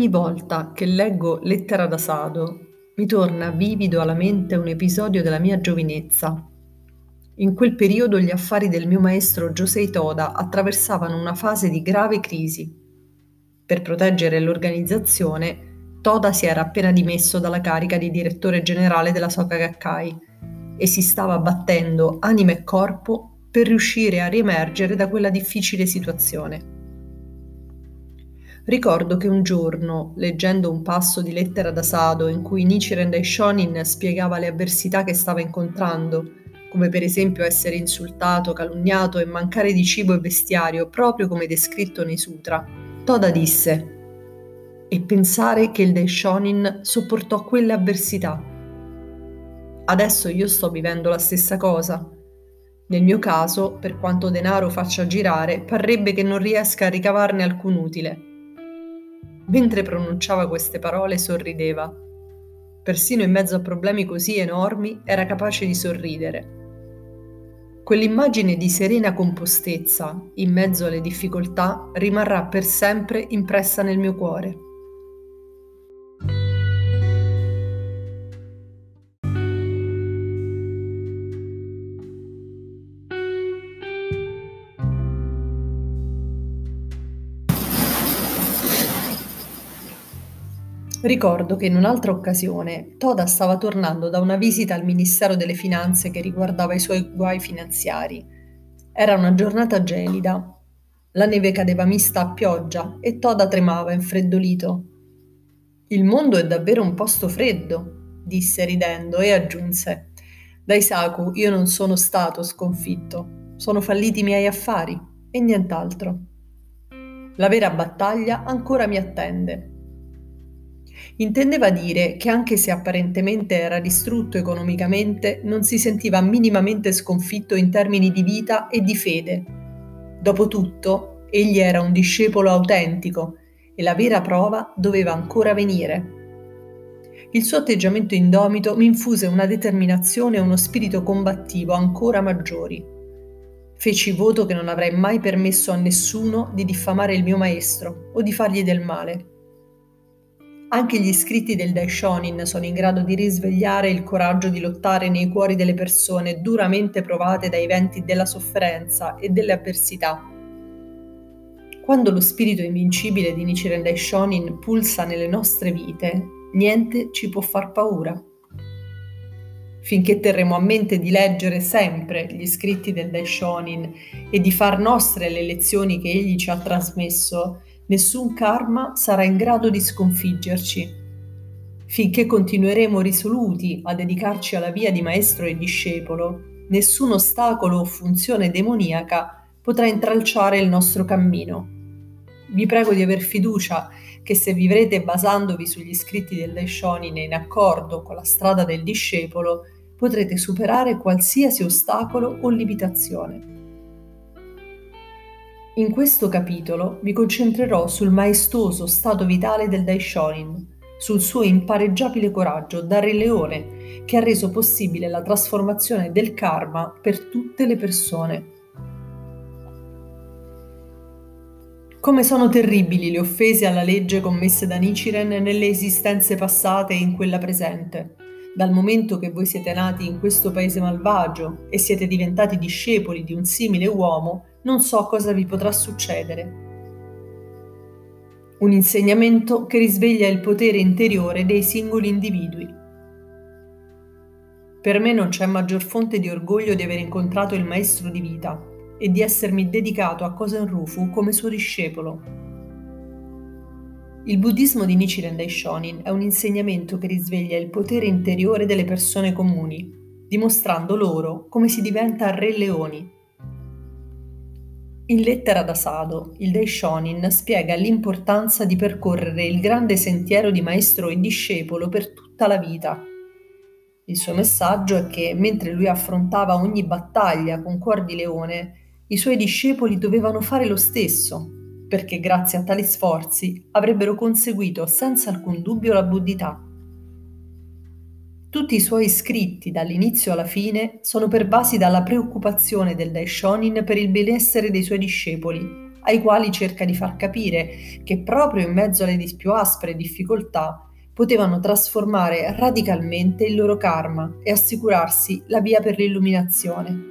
Ogni volta che leggo Lettera da Sado, mi torna vivido alla mente un episodio della mia giovinezza. In quel periodo gli affari del mio maestro Josei Toda attraversavano una fase di grave crisi. Per proteggere l'organizzazione, Toda si era appena dimesso dalla carica di direttore generale della Soka Gakkai e si stava battendo anima e corpo per riuscire a riemergere da quella difficile situazione. Ricordo che un giorno, leggendo un passo di lettera da Sado in cui Nichiren Daishonin spiegava le avversità che stava incontrando, come per esempio essere insultato, calunniato e mancare di cibo e vestiario, proprio come descritto nei sutra, Toda disse e pensare che il Daishonin sopportò quelle avversità. Adesso io sto vivendo la stessa cosa. Nel mio caso, per quanto denaro faccia girare, parrebbe che non riesca a ricavarne alcun utile. Mentre pronunciava queste parole sorrideva. Persino in mezzo a problemi così enormi era capace di sorridere. Quell'immagine di serena compostezza, in mezzo alle difficoltà, rimarrà per sempre impressa nel mio cuore. Ricordo che in un'altra occasione Toda stava tornando da una visita al Ministero delle Finanze che riguardava i suoi guai finanziari. Era una giornata gelida. La neve cadeva mista a pioggia e Toda tremava infreddolito. Il mondo è davvero un posto freddo, disse ridendo e aggiunse. Daisaku, io non sono stato sconfitto. Sono falliti i miei affari e nient'altro. La vera battaglia ancora mi attende Intendeva dire che anche se apparentemente era distrutto economicamente, non si sentiva minimamente sconfitto in termini di vita e di fede. Dopotutto, egli era un discepolo autentico e la vera prova doveva ancora venire. Il suo atteggiamento indomito mi infuse una determinazione e uno spirito combattivo ancora maggiori. Feci voto che non avrei mai permesso a nessuno di diffamare il mio maestro o di fargli del male. Anche gli scritti del Daishonin sono in grado di risvegliare il coraggio di lottare nei cuori delle persone duramente provate dai venti della sofferenza e delle avversità. Quando lo spirito invincibile di Nichiren Daishonin pulsa nelle nostre vite, niente ci può far paura. Finché terremo a mente di leggere sempre gli scritti del Daishonin e di far nostre le lezioni che egli ci ha trasmesso, nessun karma sarà in grado di sconfiggerci. Finché continueremo risoluti a dedicarci alla via di maestro e discepolo, nessun ostacolo o funzione demoniaca potrà intralciare il nostro cammino. Vi prego di aver fiducia che se vivrete basandovi sugli scritti del Daishonin in accordo con la strada del discepolo, potrete superare qualsiasi ostacolo o limitazione. In questo capitolo mi concentrerò sul maestoso stato vitale del Daishonin, sul suo impareggiabile coraggio da Re Leone che ha reso possibile la trasformazione del karma per tutte le persone. Come sono terribili le offese alla legge commesse da Nichiren nelle esistenze passate e in quella presente. Dal momento che voi siete nati in questo paese malvagio e siete diventati discepoli di un simile uomo, non so cosa vi potrà succedere. Un insegnamento che risveglia il potere interiore dei singoli individui. Per me non c'è maggior fonte di orgoglio di aver incontrato il maestro di vita e di essermi dedicato a Kosen Rufu come suo discepolo. Il buddismo di Nichiren Daishonin è un insegnamento che risveglia il potere interiore delle persone comuni, dimostrando loro come si diventa re leoni in lettera da Sado, il Daishonin spiega l'importanza di percorrere il grande sentiero di maestro e discepolo per tutta la vita. Il suo messaggio è che mentre lui affrontava ogni battaglia con cuor di leone, i suoi discepoli dovevano fare lo stesso, perché grazie a tali sforzi avrebbero conseguito senza alcun dubbio la buddhità. Tutti i suoi scritti, dall'inizio alla fine, sono pervasi dalla preoccupazione del Daishonin per il benessere dei suoi discepoli, ai quali cerca di far capire che proprio in mezzo alle più aspre difficoltà potevano trasformare radicalmente il loro karma e assicurarsi la via per l'illuminazione.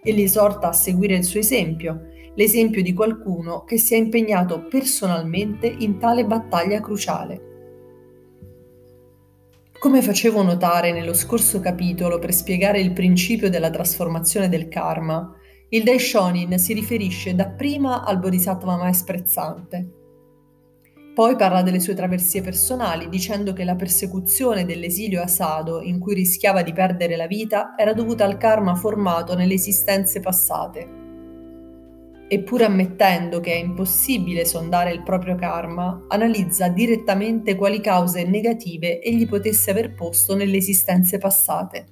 E li esorta a seguire il suo esempio, l'esempio di qualcuno che si è impegnato personalmente in tale battaglia cruciale. Come facevo notare nello scorso capitolo per spiegare il principio della trasformazione del karma, il Daishonin si riferisce dapprima al Bodhisattva mais sprezzante. Poi parla delle sue traversie personali, dicendo che la persecuzione dell'esilio a Sado, in cui rischiava di perdere la vita, era dovuta al karma formato nelle esistenze passate e pur ammettendo che è impossibile sondare il proprio karma, analizza direttamente quali cause negative egli potesse aver posto nelle esistenze passate.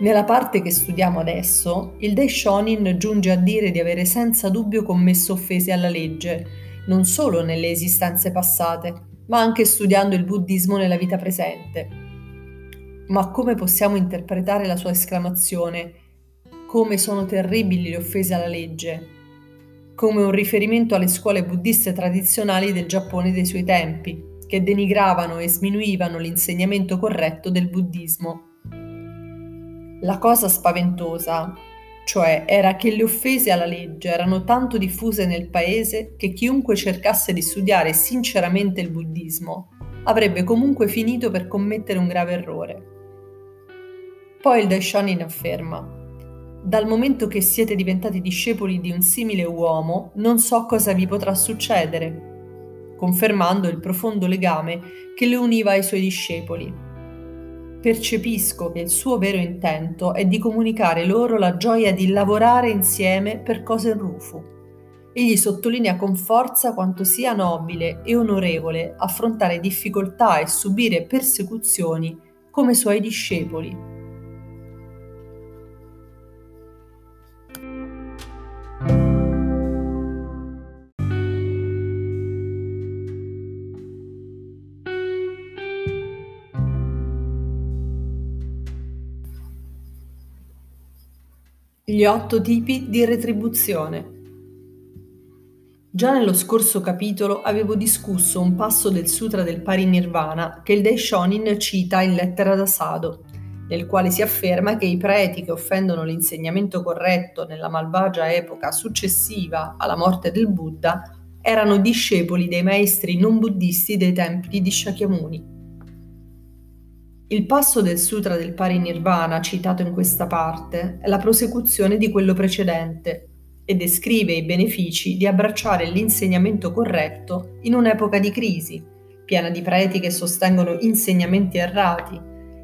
Nella parte che studiamo adesso, il Daishonin giunge a dire di avere senza dubbio commesso offese alla legge, non solo nelle esistenze passate, ma anche studiando il buddismo nella vita presente. Ma come possiamo interpretare la sua esclamazione come sono terribili le offese alla legge, come un riferimento alle scuole buddiste tradizionali del Giappone dei suoi tempi, che denigravano e sminuivano l'insegnamento corretto del buddismo. La cosa spaventosa, cioè, era che le offese alla legge erano tanto diffuse nel paese che chiunque cercasse di studiare sinceramente il buddismo avrebbe comunque finito per commettere un grave errore. Poi il Daishonin afferma dal momento che siete diventati discepoli di un simile uomo, non so cosa vi potrà succedere, confermando il profondo legame che le univa ai suoi discepoli. Percepisco che il suo vero intento è di comunicare loro la gioia di lavorare insieme per cose rufu. Egli sottolinea con forza quanto sia nobile e onorevole affrontare difficoltà e subire persecuzioni come suoi discepoli. Gli otto tipi di retribuzione. Già nello scorso capitolo avevo discusso un passo del Sutra del Parinirvana che il Daishonin cita in lettera da Sado, nel quale si afferma che i preti che offendono l'insegnamento corretto nella malvagia epoca successiva alla morte del Buddha erano discepoli dei maestri non buddisti dei templi di Shakyamuni. Il passo del Sutra del Parinirvana citato in questa parte è la prosecuzione di quello precedente e descrive i benefici di abbracciare l'insegnamento corretto in un'epoca di crisi, piena di preti che sostengono insegnamenti errati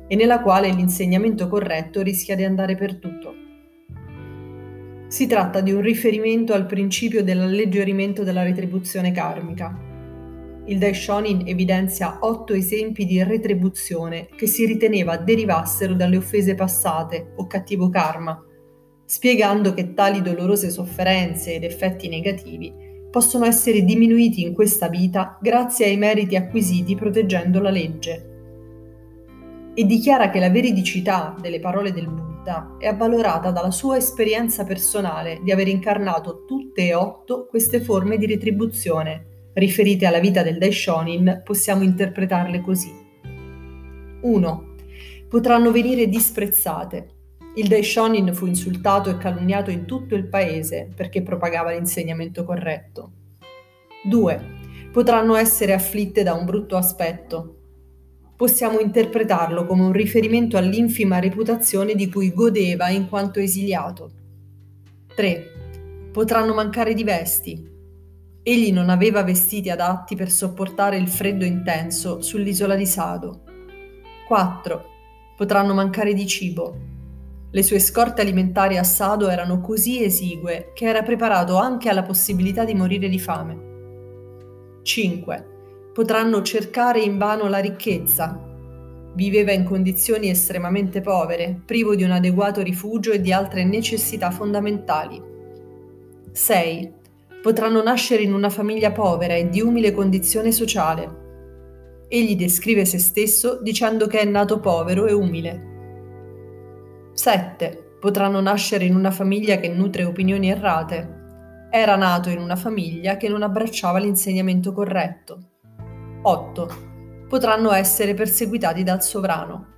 e nella quale l'insegnamento corretto rischia di andare perduto. Si tratta di un riferimento al principio dell'alleggerimento della retribuzione karmica, il Daishonin evidenzia otto esempi di retribuzione che si riteneva derivassero dalle offese passate o cattivo karma, spiegando che tali dolorose sofferenze ed effetti negativi possono essere diminuiti in questa vita grazie ai meriti acquisiti proteggendo la legge. E dichiara che la veridicità delle parole del Buddha è avvalorata dalla sua esperienza personale di aver incarnato tutte e otto queste forme di retribuzione riferite alla vita del Daishonin, possiamo interpretarle così. 1. Potranno venire disprezzate. Il Daishonin fu insultato e calunniato in tutto il paese perché propagava l'insegnamento corretto. 2. Potranno essere afflitte da un brutto aspetto. Possiamo interpretarlo come un riferimento all'infima reputazione di cui godeva in quanto esiliato. 3. Potranno mancare di vesti, Egli non aveva vestiti adatti per sopportare il freddo intenso sull'isola di Sado. 4. Potranno mancare di cibo. Le sue scorte alimentari a Sado erano così esigue che era preparato anche alla possibilità di morire di fame. 5. Potranno cercare invano la ricchezza. Viveva in condizioni estremamente povere, privo di un adeguato rifugio e di altre necessità fondamentali. 6 potranno nascere in una famiglia povera e di umile condizione sociale. Egli descrive se stesso dicendo che è nato povero e umile. 7. Potranno nascere in una famiglia che nutre opinioni errate. Era nato in una famiglia che non abbracciava l'insegnamento corretto. 8. Potranno essere perseguitati dal sovrano.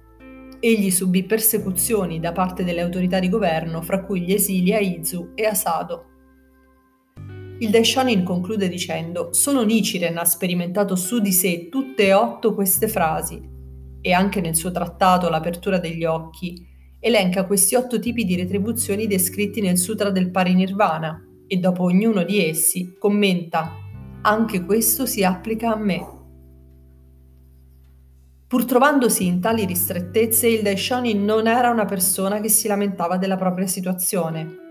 Egli subì persecuzioni da parte delle autorità di governo, fra cui gli esili a Izu e a Sado. Il Daishonin conclude dicendo: Solo Nichiren ha sperimentato su di sé tutte e otto queste frasi, e anche nel suo trattato L'apertura degli occhi elenca questi otto tipi di retribuzioni descritti nel Sutra del Parinirvana e dopo ognuno di essi commenta: Anche questo si applica a me. Pur trovandosi in tali ristrettezze, il Daishonin non era una persona che si lamentava della propria situazione.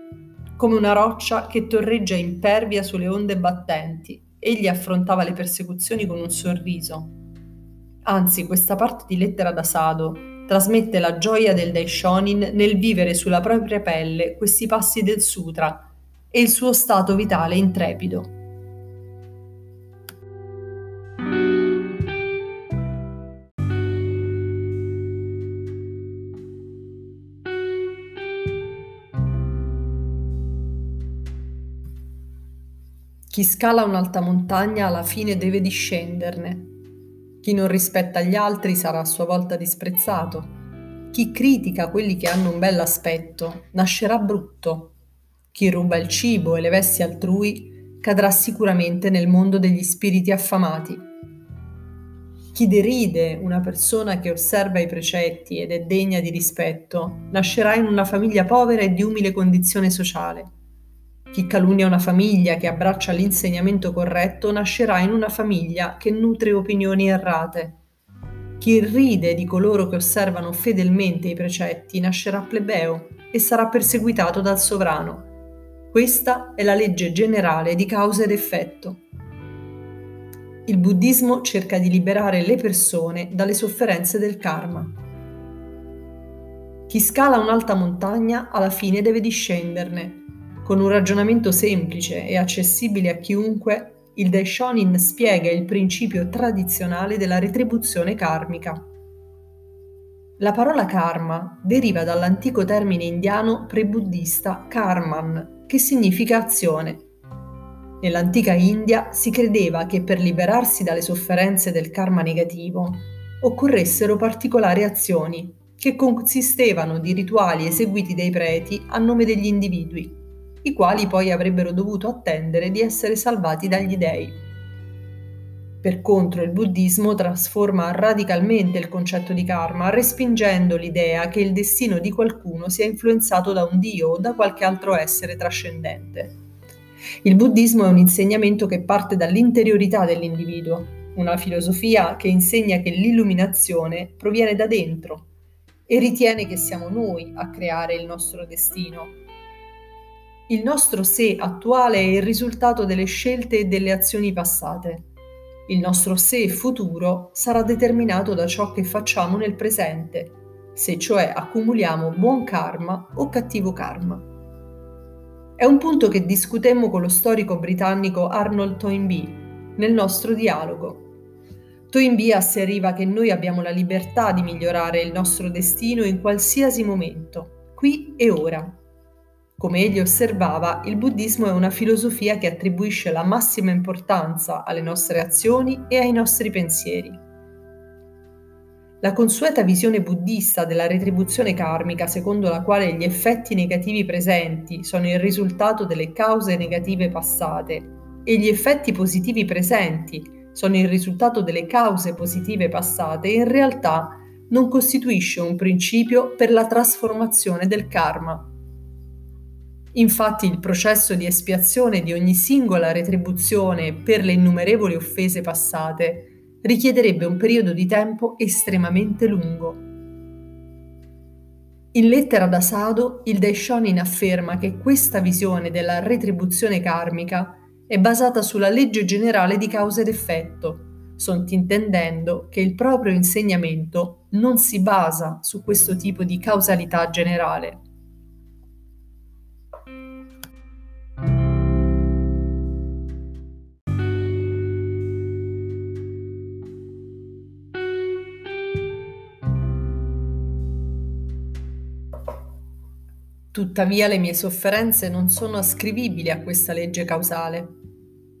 Come una roccia che torreggia impervia sulle onde battenti, egli affrontava le persecuzioni con un sorriso. Anzi, questa parte di lettera da Sado trasmette la gioia del Daishonin nel vivere sulla propria pelle questi passi del sutra e il suo stato vitale intrepido. Chi scala un'alta montagna alla fine deve discenderne. Chi non rispetta gli altri sarà a sua volta disprezzato. Chi critica quelli che hanno un bell'aspetto nascerà brutto. Chi ruba il cibo e le vesti altrui cadrà sicuramente nel mondo degli spiriti affamati. Chi deride una persona che osserva i precetti ed è degna di rispetto nascerà in una famiglia povera e di umile condizione sociale. Chi calunnia una famiglia che abbraccia l'insegnamento corretto nascerà in una famiglia che nutre opinioni errate. Chi ride di coloro che osservano fedelmente i precetti nascerà plebeo e sarà perseguitato dal sovrano. Questa è la legge generale di causa ed effetto. Il buddismo cerca di liberare le persone dalle sofferenze del karma. Chi scala un'alta montagna alla fine deve discenderne con un ragionamento semplice e accessibile a chiunque, il Daishonin spiega il principio tradizionale della retribuzione karmica. La parola karma deriva dall'antico termine indiano pre-buddista karman, che significa azione. Nell'antica India si credeva che per liberarsi dalle sofferenze del karma negativo occorressero particolari azioni, che consistevano di rituali eseguiti dai preti a nome degli individui i quali poi avrebbero dovuto attendere di essere salvati dagli dei. Per contro, il buddismo trasforma radicalmente il concetto di karma, respingendo l'idea che il destino di qualcuno sia influenzato da un dio o da qualche altro essere trascendente. Il buddismo è un insegnamento che parte dall'interiorità dell'individuo, una filosofia che insegna che l'illuminazione proviene da dentro e ritiene che siamo noi a creare il nostro destino, il nostro sé attuale è il risultato delle scelte e delle azioni passate. Il nostro sé futuro sarà determinato da ciò che facciamo nel presente, se cioè accumuliamo buon karma o cattivo karma. È un punto che discutemmo con lo storico britannico Arnold Toynbee nel nostro dialogo. Toynbee asseriva che noi abbiamo la libertà di migliorare il nostro destino in qualsiasi momento, qui e ora. Come egli osservava, il buddismo è una filosofia che attribuisce la massima importanza alle nostre azioni e ai nostri pensieri. La consueta visione buddista della retribuzione karmica, secondo la quale gli effetti negativi presenti sono il risultato delle cause negative passate e gli effetti positivi presenti sono il risultato delle cause positive passate, in realtà non costituisce un principio per la trasformazione del karma. Infatti il processo di espiazione di ogni singola retribuzione per le innumerevoli offese passate richiederebbe un periodo di tempo estremamente lungo. In lettera da Sado, il Daishonin afferma che questa visione della retribuzione karmica è basata sulla legge generale di causa ed effetto, sottintendendo che il proprio insegnamento non si basa su questo tipo di causalità generale. Tuttavia le mie sofferenze non sono ascrivibili a questa legge causale.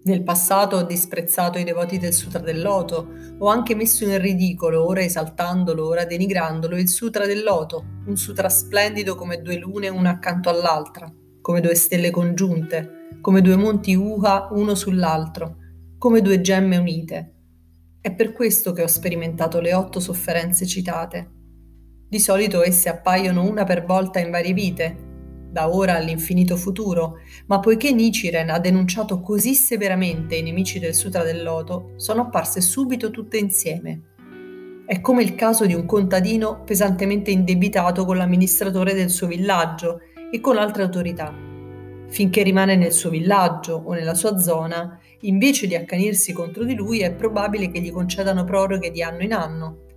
Nel passato ho disprezzato i devoti del Sutra del Loto, ho anche messo in ridicolo, ora esaltandolo, ora denigrandolo, il Sutra del Loto, un sutra splendido come due lune una accanto all'altra, come due stelle congiunte, come due monti Uha uno sull'altro, come due gemme unite. È per questo che ho sperimentato le otto sofferenze citate. Di solito esse appaiono una per volta in varie vite, da ora all'infinito futuro, ma poiché Nichiren ha denunciato così severamente i nemici del Sutra del Loto, sono apparse subito tutte insieme. È come il caso di un contadino pesantemente indebitato con l'amministratore del suo villaggio e con altre autorità. Finché rimane nel suo villaggio o nella sua zona, invece di accanirsi contro di lui, è probabile che gli concedano proroghe di anno in anno,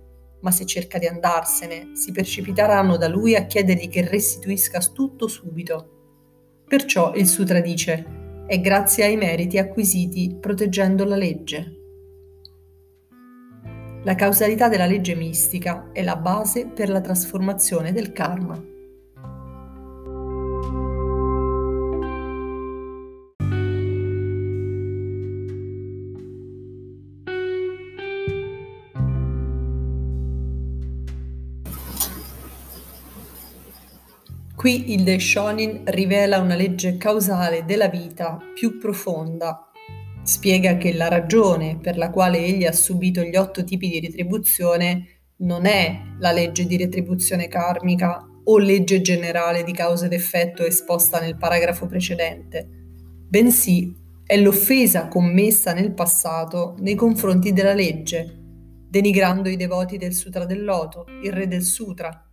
ma se cerca di andarsene, si precipiteranno da lui a chiedergli che restituisca tutto subito. Perciò il sutra dice, è grazie ai meriti acquisiti proteggendo la legge. La causalità della legge mistica è la base per la trasformazione del karma. Qui il Daishonin rivela una legge causale della vita più profonda. Spiega che la ragione per la quale egli ha subito gli otto tipi di retribuzione non è la legge di retribuzione karmica o legge generale di causa ed effetto esposta nel paragrafo precedente, bensì è l'offesa commessa nel passato nei confronti della legge, denigrando i devoti del Sutra del Loto, il re del Sutra,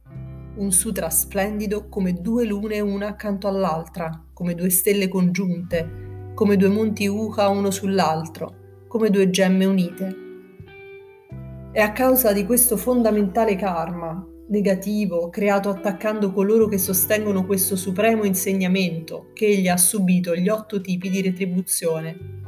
un sutra splendido come due lune una accanto all'altra, come due stelle congiunte, come due monti Uha uno sull'altro, come due gemme unite. È a causa di questo fondamentale karma negativo creato attaccando coloro che sostengono questo supremo insegnamento che egli ha subito gli otto tipi di retribuzione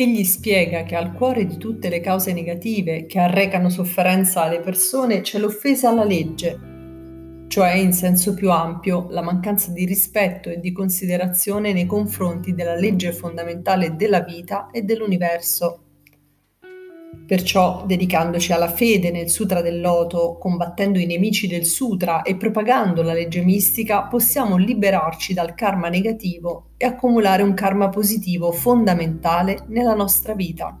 Egli spiega che al cuore di tutte le cause negative che arrecano sofferenza alle persone c'è l'offesa alla legge, cioè in senso più ampio la mancanza di rispetto e di considerazione nei confronti della legge fondamentale della vita e dell'universo. Perciò, dedicandoci alla fede nel Sutra del Loto, combattendo i nemici del Sutra e propagando la legge mistica, possiamo liberarci dal karma negativo e accumulare un karma positivo fondamentale nella nostra vita.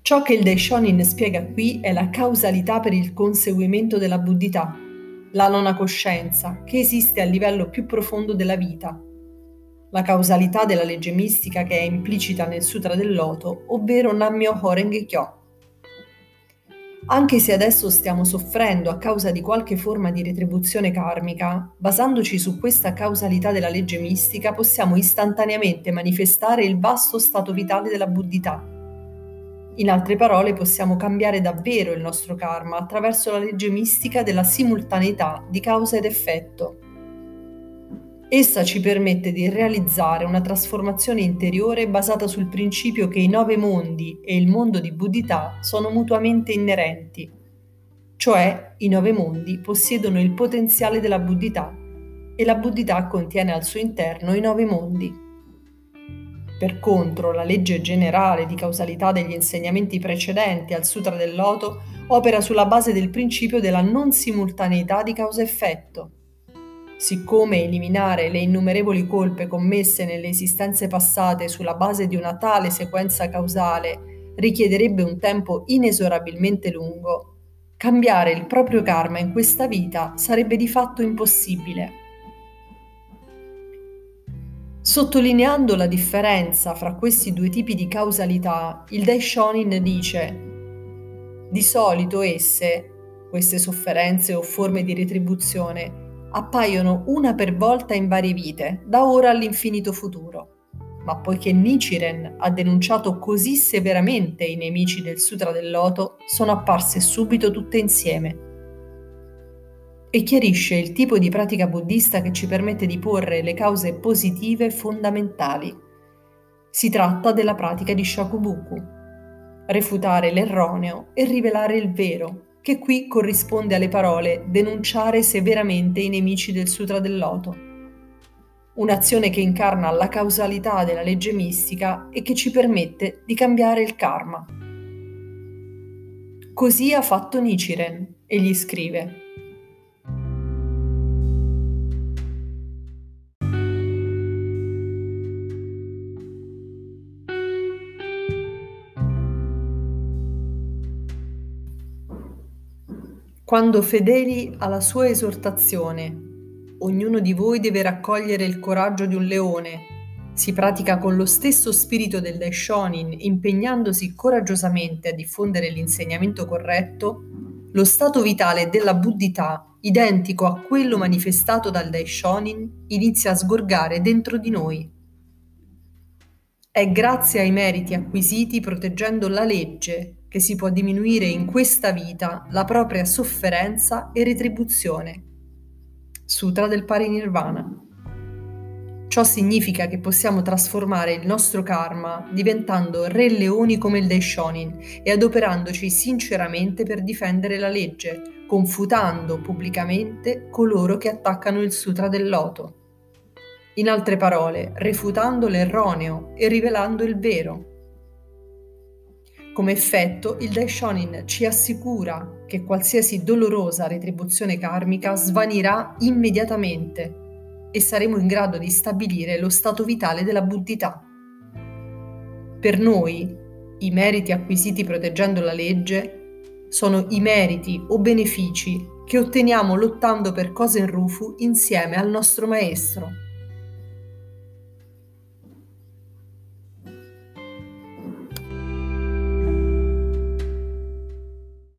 Ciò che il Daishonin spiega qui è la causalità per il conseguimento della buddhità, la nona coscienza che esiste a livello più profondo della vita la causalità della legge mistica che è implicita nel Sutra del Loto, ovvero Nammyo Horenge Kyo. Anche se adesso stiamo soffrendo a causa di qualche forma di retribuzione karmica, basandoci su questa causalità della legge mistica possiamo istantaneamente manifestare il vasto stato vitale della buddhità. In altre parole, possiamo cambiare davvero il nostro karma attraverso la legge mistica della simultaneità di causa ed effetto, Essa ci permette di realizzare una trasformazione interiore basata sul principio che i nove mondi e il mondo di Buddhità sono mutuamente inerenti, cioè i nove mondi possiedono il potenziale della Buddhità e la Buddhità contiene al suo interno i nove mondi. Per contro, la legge generale di causalità degli insegnamenti precedenti al Sutra del Loto opera sulla base del principio della non simultaneità di causa-effetto Siccome eliminare le innumerevoli colpe commesse nelle esistenze passate sulla base di una tale sequenza causale richiederebbe un tempo inesorabilmente lungo, cambiare il proprio karma in questa vita sarebbe di fatto impossibile. Sottolineando la differenza fra questi due tipi di causalità, il Daishonin dice di solito esse, queste sofferenze o forme di retribuzione, appaiono una per volta in varie vite, da ora all'infinito futuro. Ma poiché Nichiren ha denunciato così severamente i nemici del Sutra del Loto, sono apparse subito tutte insieme. e chiarisce il tipo di pratica buddista che ci permette di porre le cause positive fondamentali. Si tratta della pratica di Shakubuku, refutare l'erroneo e rivelare il vero, che qui corrisponde alle parole denunciare severamente i nemici del Sutra del Loto. Un'azione che incarna la causalità della legge mistica e che ci permette di cambiare il karma. Così ha fatto Nichiren, egli scrive. Quando fedeli alla sua esortazione, ognuno di voi deve raccogliere il coraggio di un leone, si pratica con lo stesso spirito del Daishonin, impegnandosi coraggiosamente a diffondere l'insegnamento corretto, lo stato vitale della buddhità, identico a quello manifestato dal Daishonin, inizia a sgorgare dentro di noi. È grazie ai meriti acquisiti proteggendo la legge che si può diminuire in questa vita la propria sofferenza e retribuzione. Sutra del Parinirvana. Ciò significa che possiamo trasformare il nostro karma diventando re leoni come il Daishonin e adoperandoci sinceramente per difendere la legge, confutando pubblicamente coloro che attaccano il Sutra del Loto. In altre parole, refutando l'erroneo e rivelando il vero. Come effetto, il Daishonin ci assicura che qualsiasi dolorosa retribuzione karmica svanirà immediatamente e saremo in grado di stabilire lo stato vitale della buddhità. Per noi, i meriti acquisiti proteggendo la legge sono i meriti o benefici che otteniamo lottando per Kosen Rufu insieme al nostro maestro.